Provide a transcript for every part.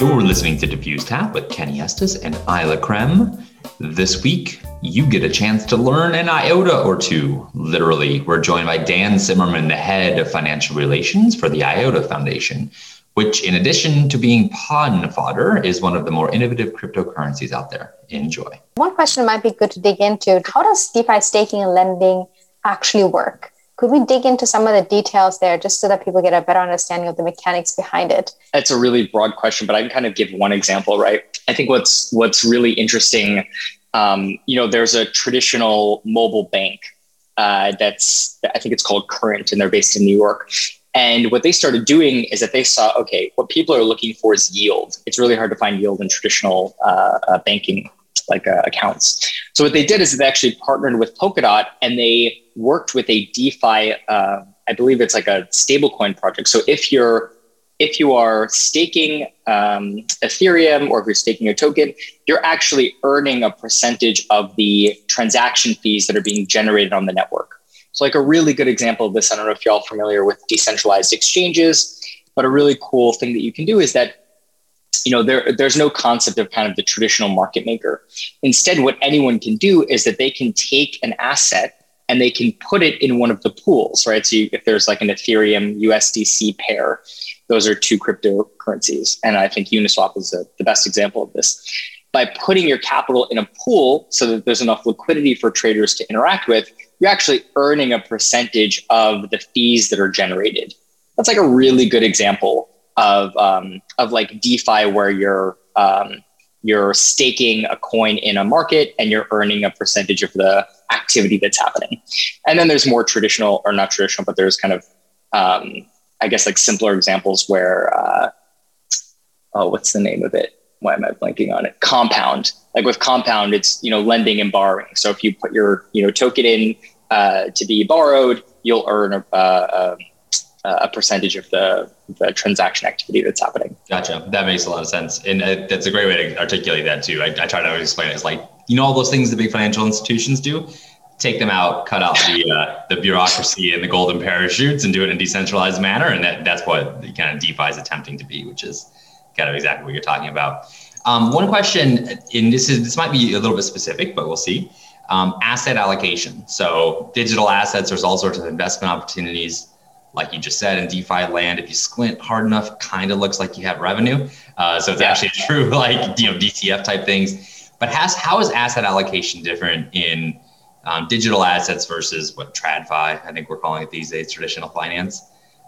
You're listening to Diffuse Tap with Kenny Estes and Isla Krem. This week, you get a chance to learn an iota or two. Literally, we're joined by Dan Simerman, the head of financial relations for the IOTA Foundation, which, in addition to being pun fodder, is one of the more innovative cryptocurrencies out there. Enjoy. One question might be good to dig into how does DeFi staking and lending actually work? Could we dig into some of the details there just so that people get a better understanding of the mechanics behind it? That's a really broad question, but I can kind of give one example, right? I think what's what's really interesting, um, you know, there's a traditional mobile bank uh, that's I think it's called Current, and they're based in New York. And what they started doing is that they saw, okay, what people are looking for is yield. It's really hard to find yield in traditional uh, uh, banking like uh, accounts. So what they did is they actually partnered with Polkadot and they worked with a DeFi. Uh, I believe it's like a stablecoin project. So if you're if you are staking um, Ethereum or if you're staking a token, you're actually earning a percentage of the transaction fees that are being generated on the network. So, like a really good example of this, I don't know if you're all familiar with decentralized exchanges, but a really cool thing that you can do is that you know there, there's no concept of kind of the traditional market maker. Instead what anyone can do is that they can take an asset and they can put it in one of the pools right? So you, if there's like an ethereum usdc pair those are two cryptocurrencies. And i think uniswap is a, the best example of this. By putting your capital in a pool so that there's enough liquidity for traders to interact with you're actually earning a percentage of the fees that are generated. That's like a really good example of um, of like DeFi where you're um, you're staking a coin in a market and you're earning a percentage of the activity that's happening. And then there's more traditional or not traditional, but there's kind of um, I guess like simpler examples where uh, oh what's the name of it? Why am I blanking on it? Compound. Like with compound, it's you know lending and borrowing. So if you put your you know token in uh, to be borrowed, you'll earn a, uh, a percentage of the, the transaction activity that's happening. Gotcha. That makes a lot of sense. And uh, that's a great way to articulate that too. I, I try to explain it as like, you know, all those things the big financial institutions do, take them out, cut out the, uh, the bureaucracy and the golden parachutes and do it in a decentralized manner. And that, that's what kind of DeFi is attempting to be, which is kind of exactly what you're talking about. Um, one question, and this is, this might be a little bit specific, but we'll see. Um, asset allocation. So digital assets, there's all sorts of investment opportunities like you just said in DeFi land, if you squint hard enough, kind of looks like you have revenue. Uh, so it's yeah. actually true, like you know DCF type things. But has how is asset allocation different in um, digital assets versus what TradFi? I think we're calling it these days traditional finance.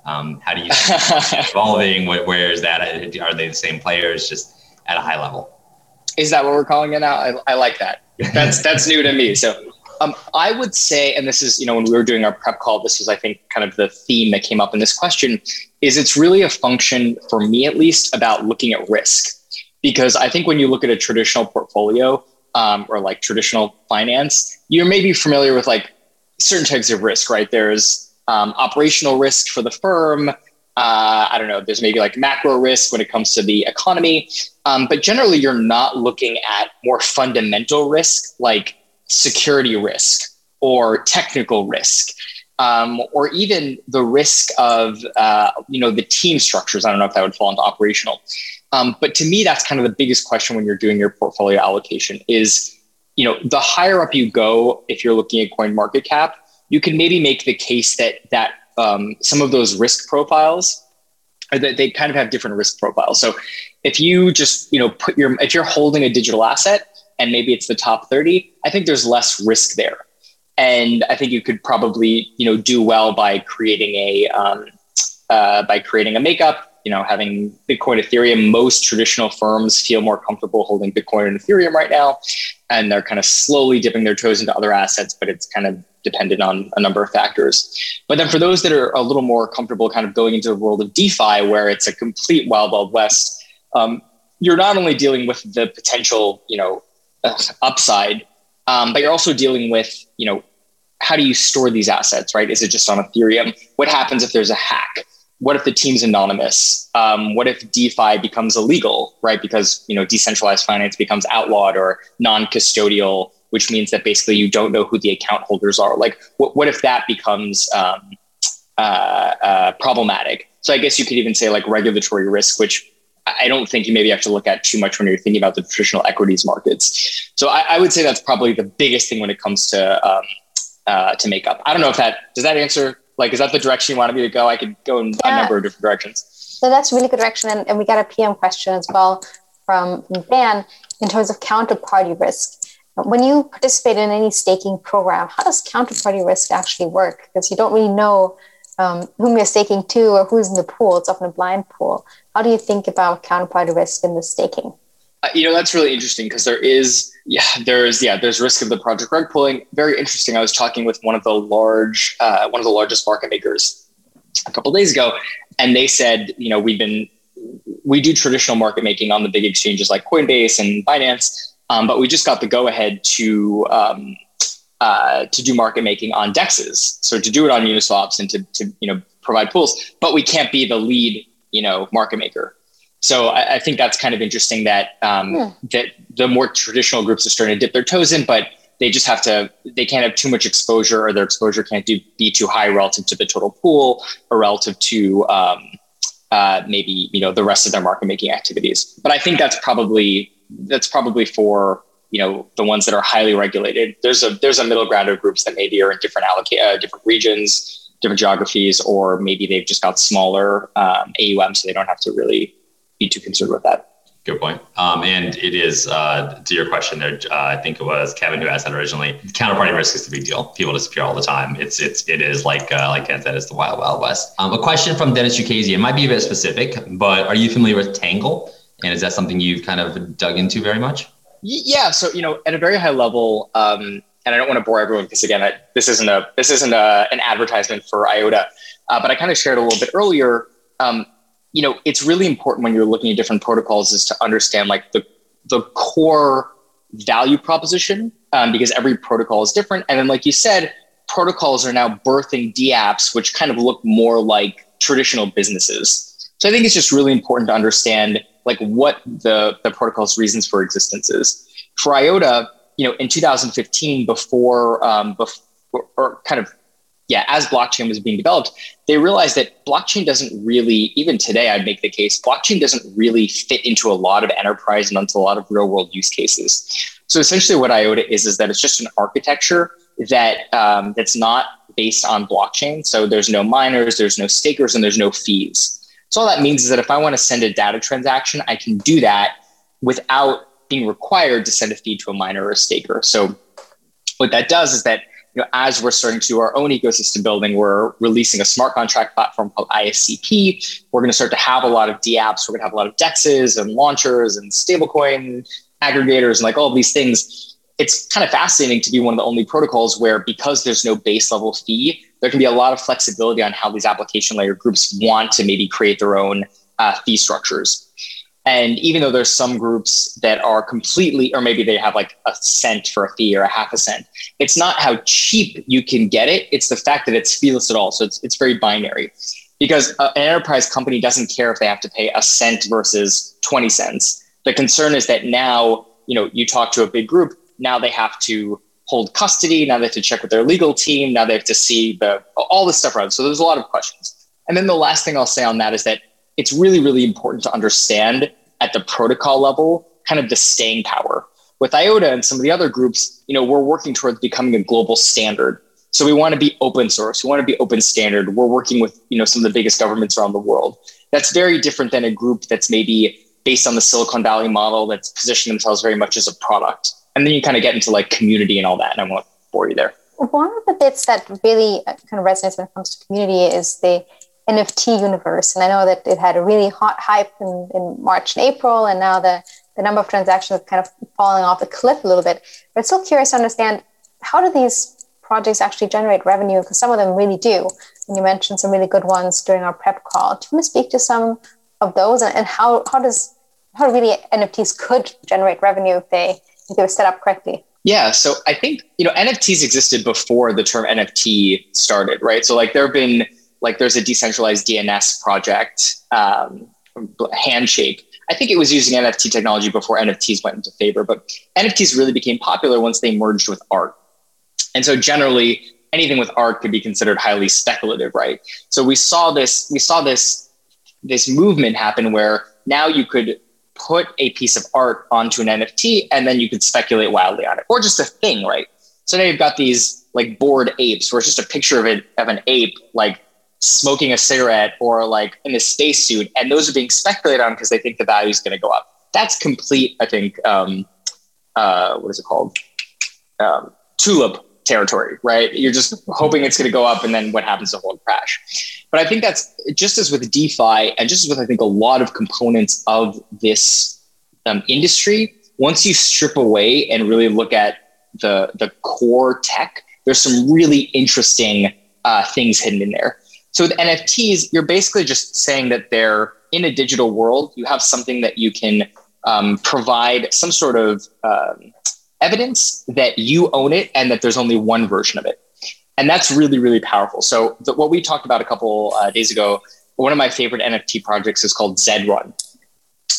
Um, how do you see evolving? Where, where is that? Are they the same players, just at a high level? Is that what we're calling it now? I, I like that. That's that's new to me. So um, I would say, and this is, you know, when we were doing our prep call, this was, I think, kind of the theme that came up in this question, is it's really a function, for me at least, about looking at risk. Because I think when you look at a traditional portfolio um, or like traditional finance, you're maybe familiar with like certain types of risk, right? There's um, operational risk for the firm. Uh, I don't know, there's maybe like macro risk when it comes to the economy. Um, but generally, you're not looking at more fundamental risk like security risk or technical risk. Um, or even the risk of uh, you know the team structures. I don't know if that would fall into operational, um, but to me, that's kind of the biggest question when you're doing your portfolio allocation. Is you know the higher up you go, if you're looking at coin market cap, you can maybe make the case that that um, some of those risk profiles that they kind of have different risk profiles. So if you just you know put your if you're holding a digital asset and maybe it's the top 30, I think there's less risk there. And I think you could probably, you know, do well by creating a um, uh, by creating a makeup. You know, having Bitcoin, Ethereum. Most traditional firms feel more comfortable holding Bitcoin and Ethereum right now, and they're kind of slowly dipping their toes into other assets, but it's kind of dependent on a number of factors. But then for those that are a little more comfortable, kind of going into the world of DeFi, where it's a complete wild, wild west, um, you're not only dealing with the potential, you know, upside, um, but you're also dealing with, you know, how do you store these assets, right? Is it just on Ethereum? What happens if there's a hack? What if the team's anonymous? Um, what if DeFi becomes illegal, right? Because you know decentralized finance becomes outlawed or non-custodial, which means that basically you don't know who the account holders are. Like, what, what if that becomes um, uh, uh, problematic? So I guess you could even say like regulatory risk, which I don't think you maybe have to look at too much when you're thinking about the traditional equities markets. So I, I would say that's probably the biggest thing when it comes to um, uh, to makeup. I don't know if that does that answer. Like, is that the direction you wanted me to go? I could go in yeah. a number of different directions. So that's really good direction, and, and we got a PM question as well from Dan in terms of counterparty risk. When you participate in any staking program, how does counterparty risk actually work? Because you don't really know um, whom you're staking to or who's in the pool. It's often a blind pool. How do you think about counterparty risk in the staking? Uh, you know, that's really interesting because there is, yeah, there's, yeah, there's risk of the project rug pulling. Very interesting. I was talking with one of the large, uh, one of the largest market makers a couple days ago, and they said, you know, we've been, we do traditional market making on the big exchanges like Coinbase and Binance, um, but we just got the go ahead to um, uh, to do market making on dexes. So to do it on Uniswaps and to, to you know provide pools, but we can't be the lead you know market maker. So I, I think that's kind of interesting that um, yeah. that the more traditional groups are starting to dip their toes in, but they just have to they can't have too much exposure or their exposure can't do, be too high relative to the total pool or relative to um, uh, maybe you know the rest of their market making activities. But I think that's probably that's probably for you know the ones that are highly regulated there's a there's a middle ground of groups that maybe are in different allocate uh, different regions different geographies or maybe they've just got smaller um, aum so they don't have to really be too concerned with that Good point. Um, and it is uh, to your question there. Uh, I think it was Kevin who asked that originally. Counterparty risk is the big deal. People disappear all the time. It's it's it is like uh, like Ken said, it's the wild wild west. Um, a question from Dennis Chukazi. It might be a bit specific, but are you familiar with Tangle? And is that something you've kind of dug into very much? Yeah. So you know, at a very high level, um, and I don't want to bore everyone because again, I, this isn't a this isn't a, an advertisement for IOTA, uh, but I kind of shared a little bit earlier. Um, you know, it's really important when you're looking at different protocols is to understand like the the core value proposition um, because every protocol is different. And then, like you said, protocols are now birthing DApps, which kind of look more like traditional businesses. So I think it's just really important to understand like what the, the protocol's reasons for existence is. For IOTA, you know, in 2015, before, um, before or kind of, yeah, as blockchain was being developed, they realized that blockchain doesn't really, even today, I'd make the case, blockchain doesn't really fit into a lot of enterprise and into a lot of real world use cases. So essentially, what IOTA is is that it's just an architecture that um, that's not based on blockchain. So there's no miners, there's no stakers, and there's no fees. So all that means is that if I want to send a data transaction, I can do that without being required to send a feed to a miner or a staker. So what that does is that you know, as we're starting to do our own ecosystem building, we're releasing a smart contract platform called ISCP. We're going to start to have a lot of DApps. We're going to have a lot of DEXs and launchers and stablecoin aggregators and like all these things it's kind of fascinating to be one of the only protocols where because there's no base level fee, there can be a lot of flexibility on how these application layer groups want to maybe create their own uh, fee structures. And even though there's some groups that are completely, or maybe they have like a cent for a fee or a half a cent, it's not how cheap you can get it. It's the fact that it's feeless at all. So it's, it's very binary because an enterprise company doesn't care if they have to pay a cent versus 20 cents. The concern is that now, you know, you talk to a big group, now they have to hold custody. Now they have to check with their legal team. Now they have to see the all this stuff around. So there's a lot of questions. And then the last thing I'll say on that is that it's really, really important to understand at the protocol level kind of the staying power. With IOTA and some of the other groups, you know, we're working towards becoming a global standard. So we want to be open source. We want to be open standard. We're working with, you know, some of the biggest governments around the world. That's very different than a group that's maybe based on the Silicon Valley model that's positioned themselves very much as a product and then you kind of get into like community and all that and i won't bore you there. One of the bits that really uh, kind of resonates when it comes to community is the nft universe and i know that it had a really hot hype in, in march and april and now the, the number of transactions are kind of falling off the cliff a little bit. But I'm still curious to understand how do these projects actually generate revenue? Because some of them really do and you mentioned some really good ones during our prep call. Do you want to speak to some of those and, and how, how does how really nfts could generate revenue if they if they were set up correctly? Yeah, so I think you know NFTs existed before the term NFT started, right? So like there have been like there's a decentralized DNS project, um, Handshake. I think it was using NFT technology before NFTs went into favor, but NFTs really became popular once they merged with art. And so generally, anything with art could be considered highly speculative, right? So we saw this we saw this this movement happen where now you could put a piece of art onto an NFT and then you could speculate wildly on it, or just a thing, right? So now you've got these like bored apes where it's just a picture of it of an ape like smoking a cigarette or like in a spacesuit, and those are being speculated on because they think the value is going to go up. That's complete, I think. Um, uh, what is it called? Um, tulip territory, right? You're just hoping it's going to go up, and then what happens? To the whole crash. But I think that's just as with DeFi, and just as with I think a lot of components of this um, industry. Once you strip away and really look at the the core tech, there's some really interesting uh, things hidden in there. So with NFTs, you're basically just saying that they're in a digital world. You have something that you can um, provide some sort of um, evidence that you own it and that there's only one version of it. And that's really, really powerful. So, the, what we talked about a couple uh, days ago, one of my favorite NFT projects is called Zedrun.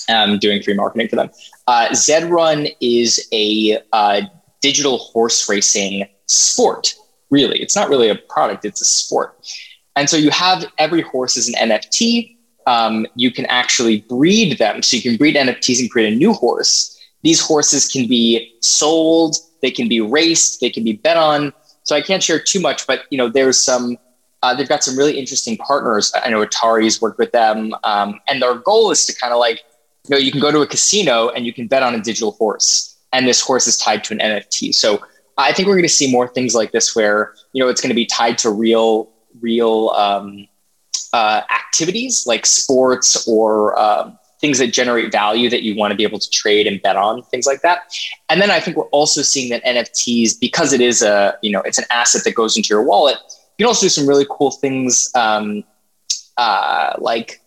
I'm doing free marketing for them. Uh, Zedrun is a uh, digital horse racing sport, really. It's not really a product, it's a sport. And so you have every horse is an NFT. Um, you can actually breed them. So you can breed NFTs and create a new horse. These horses can be sold, they can be raced, they can be bet on. So I can't share too much, but you know, there's some. Uh, they've got some really interesting partners. I know Atari's worked with them, um, and their goal is to kind of like, you know, you can go to a casino and you can bet on a digital horse, and this horse is tied to an NFT. So I think we're going to see more things like this, where you know it's going to be tied to real, real um, uh, activities like sports or um, things that generate value that you want to be able to trade and bet on, things like that. And then I think we're also seeing that NFTs, because it is a, you know, it's an asset that goes into your wallet, you can also do some really cool things um, uh, like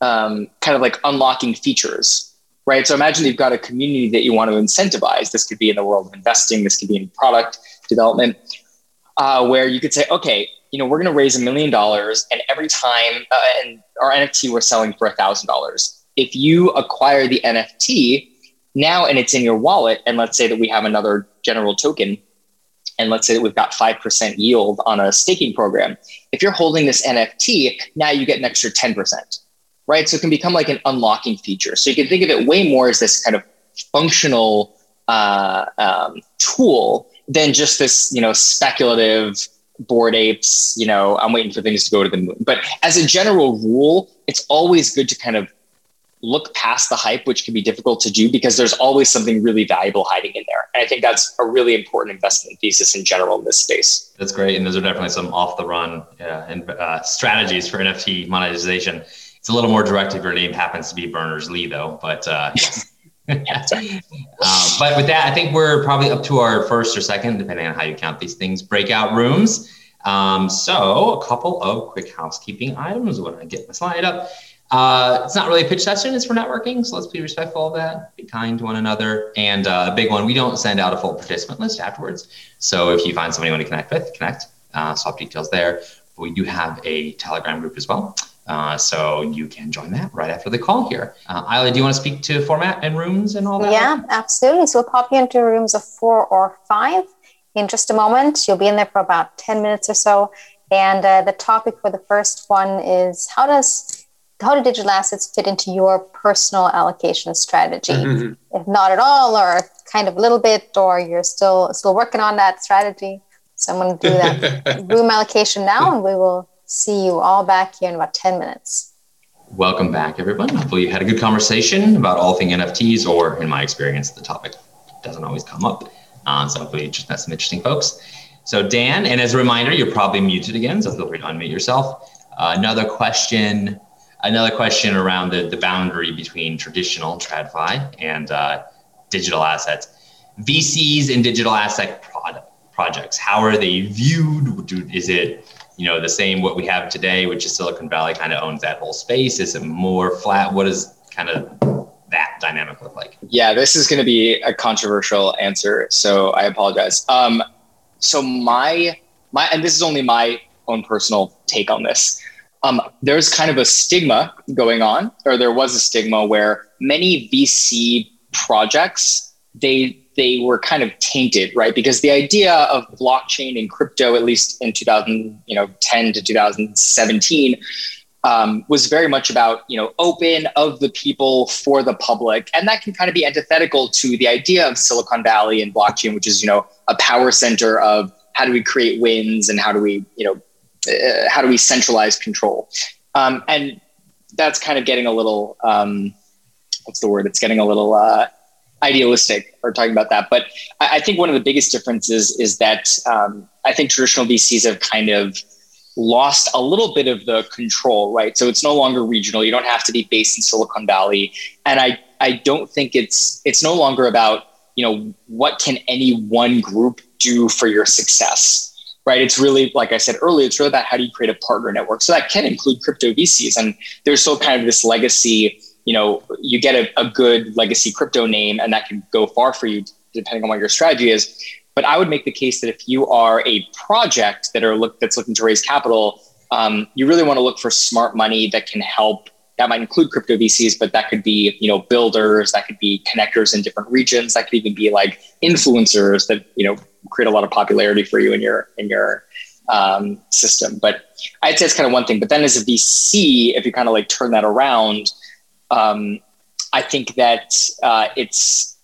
um, kind of like unlocking features, right? So imagine you've got a community that you want to incentivize. This could be in the world of investing, this could be in product development, uh, where you could say, okay, you know, we're going to raise a million dollars, and every time, uh, and our NFT we're selling for a thousand dollars if you acquire the NFT now and it's in your wallet, and let's say that we have another general token, and let's say that we've got 5% yield on a staking program, if you're holding this NFT, now you get an extra 10%, right? So it can become like an unlocking feature. So you can think of it way more as this kind of functional uh, um, tool than just this, you know, speculative bored apes, you know, I'm waiting for things to go to the moon. But as a general rule, it's always good to kind of look past the hype, which can be difficult to do because there's always something really valuable hiding in there. And I think that's a really important investment thesis in general in this space. That's great. And those are definitely some off the run yeah, and uh, strategies for NFT monetization. It's a little more direct if your name happens to be Berners Lee, though. But uh, um, but with that, I think we're probably up to our first or second, depending on how you count these things, breakout rooms. Um, so a couple of quick housekeeping items when I get my slide up. Uh, it's not really a pitch session, it's for networking. So let's be respectful of that, be kind to one another. And uh, a big one, we don't send out a full participant list afterwards. So if you find somebody you want to connect with, connect. Uh, swap details there. But we do have a Telegram group as well. Uh, so you can join that right after the call here. Uh, Isla, do you want to speak to format and rooms and all that? Yeah, absolutely. So we'll pop you into rooms of four or five in just a moment. You'll be in there for about 10 minutes or so. And uh, the topic for the first one is how does how do digital assets fit into your personal allocation strategy? Mm-hmm. If not at all, or kind of a little bit, or you're still still working on that strategy. So I'm going to do that room allocation now, and we will see you all back here in about 10 minutes. Welcome back, everyone. Hopefully, you had a good conversation about all thing NFTs, or in my experience, the topic doesn't always come up. Uh, so hopefully, you just met some interesting folks. So Dan, and as a reminder, you're probably muted again, so feel free to unmute yourself. Uh, another question another question around the, the boundary between traditional TradFi and uh, digital assets. VCs in digital asset product, projects, how are they viewed? Is it you know the same what we have today, which is Silicon Valley kind of owns that whole space? Is it more flat? What does kind of that dynamic look like? Yeah, this is going to be a controversial answer, so I apologize. Um, so my my and this is only my own personal take on this um, there's kind of a stigma going on, or there was a stigma where many VC projects they they were kind of tainted, right? Because the idea of blockchain and crypto, at least in 2010 to 2017, um, was very much about you know open of the people for the public, and that can kind of be antithetical to the idea of Silicon Valley and blockchain, which is you know a power center of how do we create wins and how do we you know uh, how do we centralize control, um, and that's kind of getting a little um, what's the word? It's getting a little uh, idealistic or talking about that. But I, I, think one of the biggest differences is that um, I think traditional VCs have kind of lost a little bit of the control, right? So it's no longer regional. You don't have to be based in Silicon Valley. And I, I don't think it's it's no longer about, you know, what can any one group do for your success. Right. It's really, like I said earlier, it's really about how do you create a partner network. So that can include crypto VCs. And there's still kind of this legacy, you know, you get a, a good legacy crypto name and that can go far for you depending on what your strategy is. But I would make the case that if you are a project that are look that's looking to raise capital, um, you really want to look for smart money that can help. That might include crypto VCs, but that could be you know builders, that could be connectors in different regions, that could even be like influencers that you know create a lot of popularity for you in your in your um, system. But I'd say it's kind of one thing. But then as a VC, if you kind of like turn that around, um, I think that uh, it's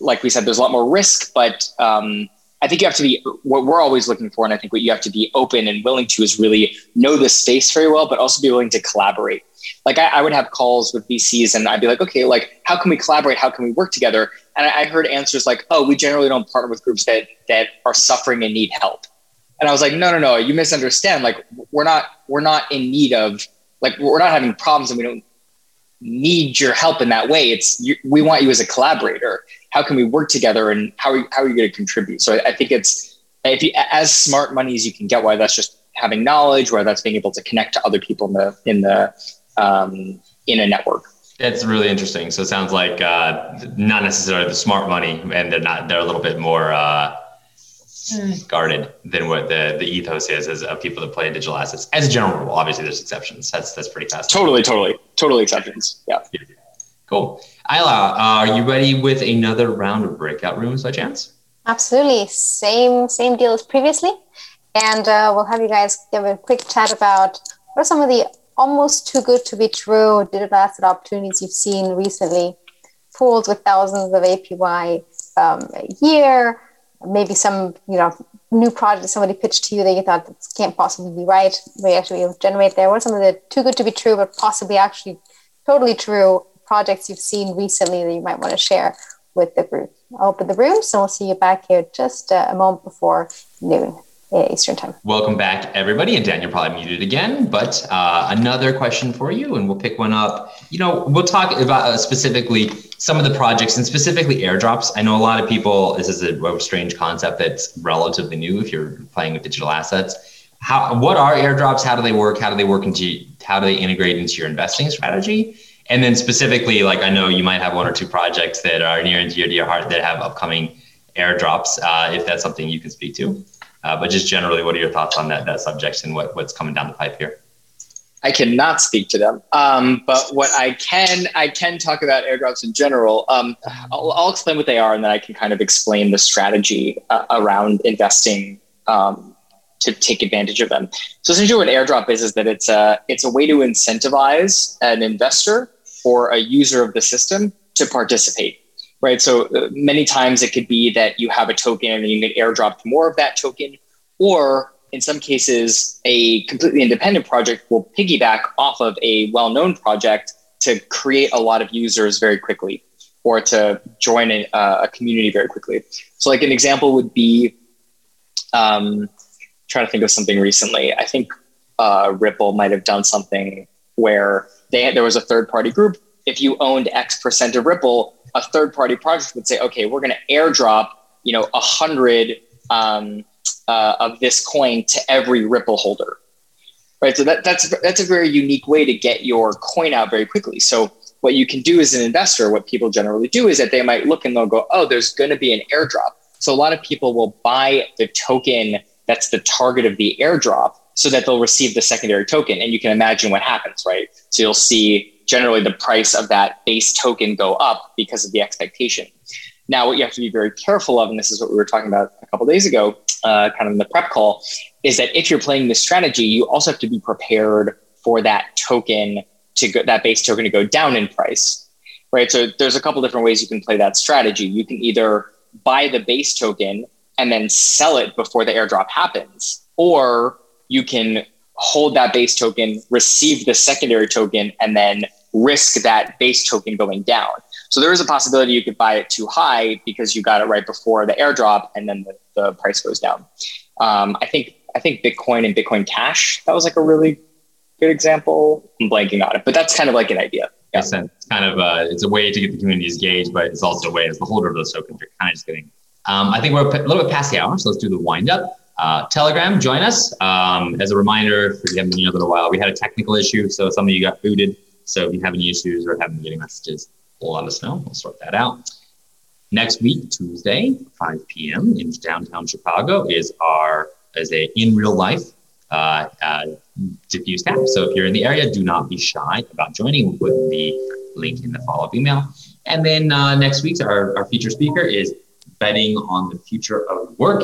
like we said, there's a lot more risk, but um, I think you have to be what we're always looking for, and I think what you have to be open and willing to is really know the space very well, but also be willing to collaborate. Like I, I would have calls with VCs, and I'd be like, okay, like how can we collaborate? How can we work together? And I, I heard answers like, oh, we generally don't partner with groups that that are suffering and need help. And I was like, no, no, no, you misunderstand. Like we're not we're not in need of like we're not having problems, and we don't need your help in that way. It's you, we want you as a collaborator. How can we work together, and how are you, how are you going to contribute? So I, I think it's if you as smart money as you can get. Whether that's just having knowledge, whether that's being able to connect to other people in the in the um, in a network. It's really interesting. So it sounds like uh, not necessarily the smart money, and they're not. They're a little bit more. Uh, guarded than what the the ethos is as of people that play digital assets. As a general rule, obviously there's exceptions. That's that's pretty fast. Totally, totally, totally exceptions. Yeah. yeah. Cool. Isla, are you ready with another round of breakout rooms by chance? Absolutely. Same same deal as previously, and uh, we'll have you guys give a quick chat about what are some of the almost too good to be true digital asset opportunities you've seen recently. Pools with thousands of APY um, a year maybe some you know new project somebody pitched to you that you thought can't possibly be right they actually generate there. What are some of the too good to be true but possibly actually totally true projects you've seen recently that you might want to share with the group? I'll open the room so we'll see you back here just a moment before noon Eastern time. Welcome back, everybody. And Dan, you're probably muted again, but uh, another question for you, and we'll pick one up. You know, we'll talk about uh, specifically some of the projects and specifically airdrops. I know a lot of people, this is a, strange concept that's relatively new if you're playing with digital assets. How, what are airdrops? How do they work? How do they work into, how do they integrate into your investing strategy? And then specifically, like I know you might have one or two projects that are near and dear to your heart that have upcoming airdrops, uh, if that's something you can speak to. Uh, but just generally, what are your thoughts on that that subject and what, what's coming down the pipe here? I cannot speak to them, um, but what I can I can talk about airdrops in general. Um, I'll, I'll, explain what they are, and then I can kind of explain the strategy uh, around investing um, to take advantage of them. So essentially, what airdrop is is that it's a it's a way to incentivize an investor or a user of the system to participate right? So uh, many times it could be that you have a token and you get airdropped more of that token, or in some cases, a completely independent project will piggyback off of a well known project to create a lot of users very quickly or to join a, uh, a community very quickly. So, like an example would be um, trying to think of something recently. I think uh, Ripple might have done something where they had, there was a third party group. If you owned X percent of Ripple, a third party project would say, okay, we're going to airdrop, you know, a hundred um, uh, of this coin to every Ripple holder, right? So that, that's that's a very unique way to get your coin out very quickly. So what you can do as an investor, what people generally do is that they might look and they'll go, oh, there's going to be an airdrop. So a lot of people will buy the token that's the target of the airdrop so that they'll receive the secondary token. And you can imagine what happens, right? So you'll see generally the price of that base token go up because of the expectation. Now, what you have to be very careful of, and this is what we were talking about a couple days ago, uh, kind of in the prep call, is that if you're playing this strategy, you also have to be prepared for that token to go, that base token to go down in price, right? So there's a couple different ways you can play that strategy. You can either buy the base token and then sell it before the airdrop happens, or you can hold that base token, receive the secondary token, and then risk that base token going down. So there is a possibility you could buy it too high because you got it right before the airdrop, and then the, the price goes down. Um, I think I think Bitcoin and Bitcoin Cash that was like a really good example. I'm blanking on it, but that's kind of like an idea. Yeah. It's kind of uh, it's a way to get the community engaged, but it's also a way as the holder of those tokens, you're kind of just getting. Um, I think we're a little bit past the hour, so let's do the wind up. Uh, Telegram, join us. Um, as a reminder, if you haven't been here in a little while, we had a technical issue, so some of you got booted. So if you have any issues or haven't been getting messages, let us know. We'll sort that out. Next week, Tuesday, 5 p.m. in downtown Chicago is our is a in real life uh, uh, diffuse tap. So if you're in the area, do not be shy about joining. We'll put the link in the follow up email. And then uh, next week's our, our feature speaker is betting on the future of work.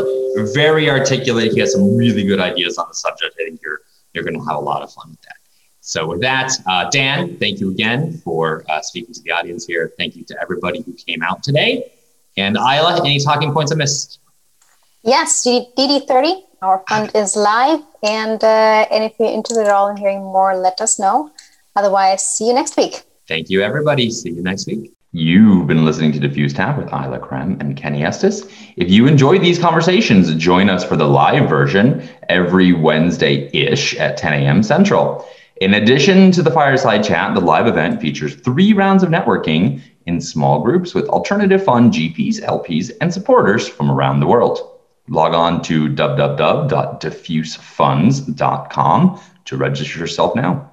Very articulate. He has some really good ideas on the subject. I think you're you're going to have a lot of fun with that. So with that, uh, Dan, thank you again for uh, speaking to the audience here. Thank you to everybody who came out today. And Isla, any talking points I missed? Yes, DD30, our fund is live. And, uh, and if you're interested at all in hearing more, let us know. Otherwise, see you next week. Thank you, everybody. See you next week. You've been listening to Diffuse Tap with Isla Krem and Kenny Estes. If you enjoyed these conversations, join us for the live version every Wednesday ish at 10 a.m. Central. In addition to the fireside chat, the live event features three rounds of networking in small groups with alternative fund GPs, LPs, and supporters from around the world. Log on to www.diffusefunds.com to register yourself now.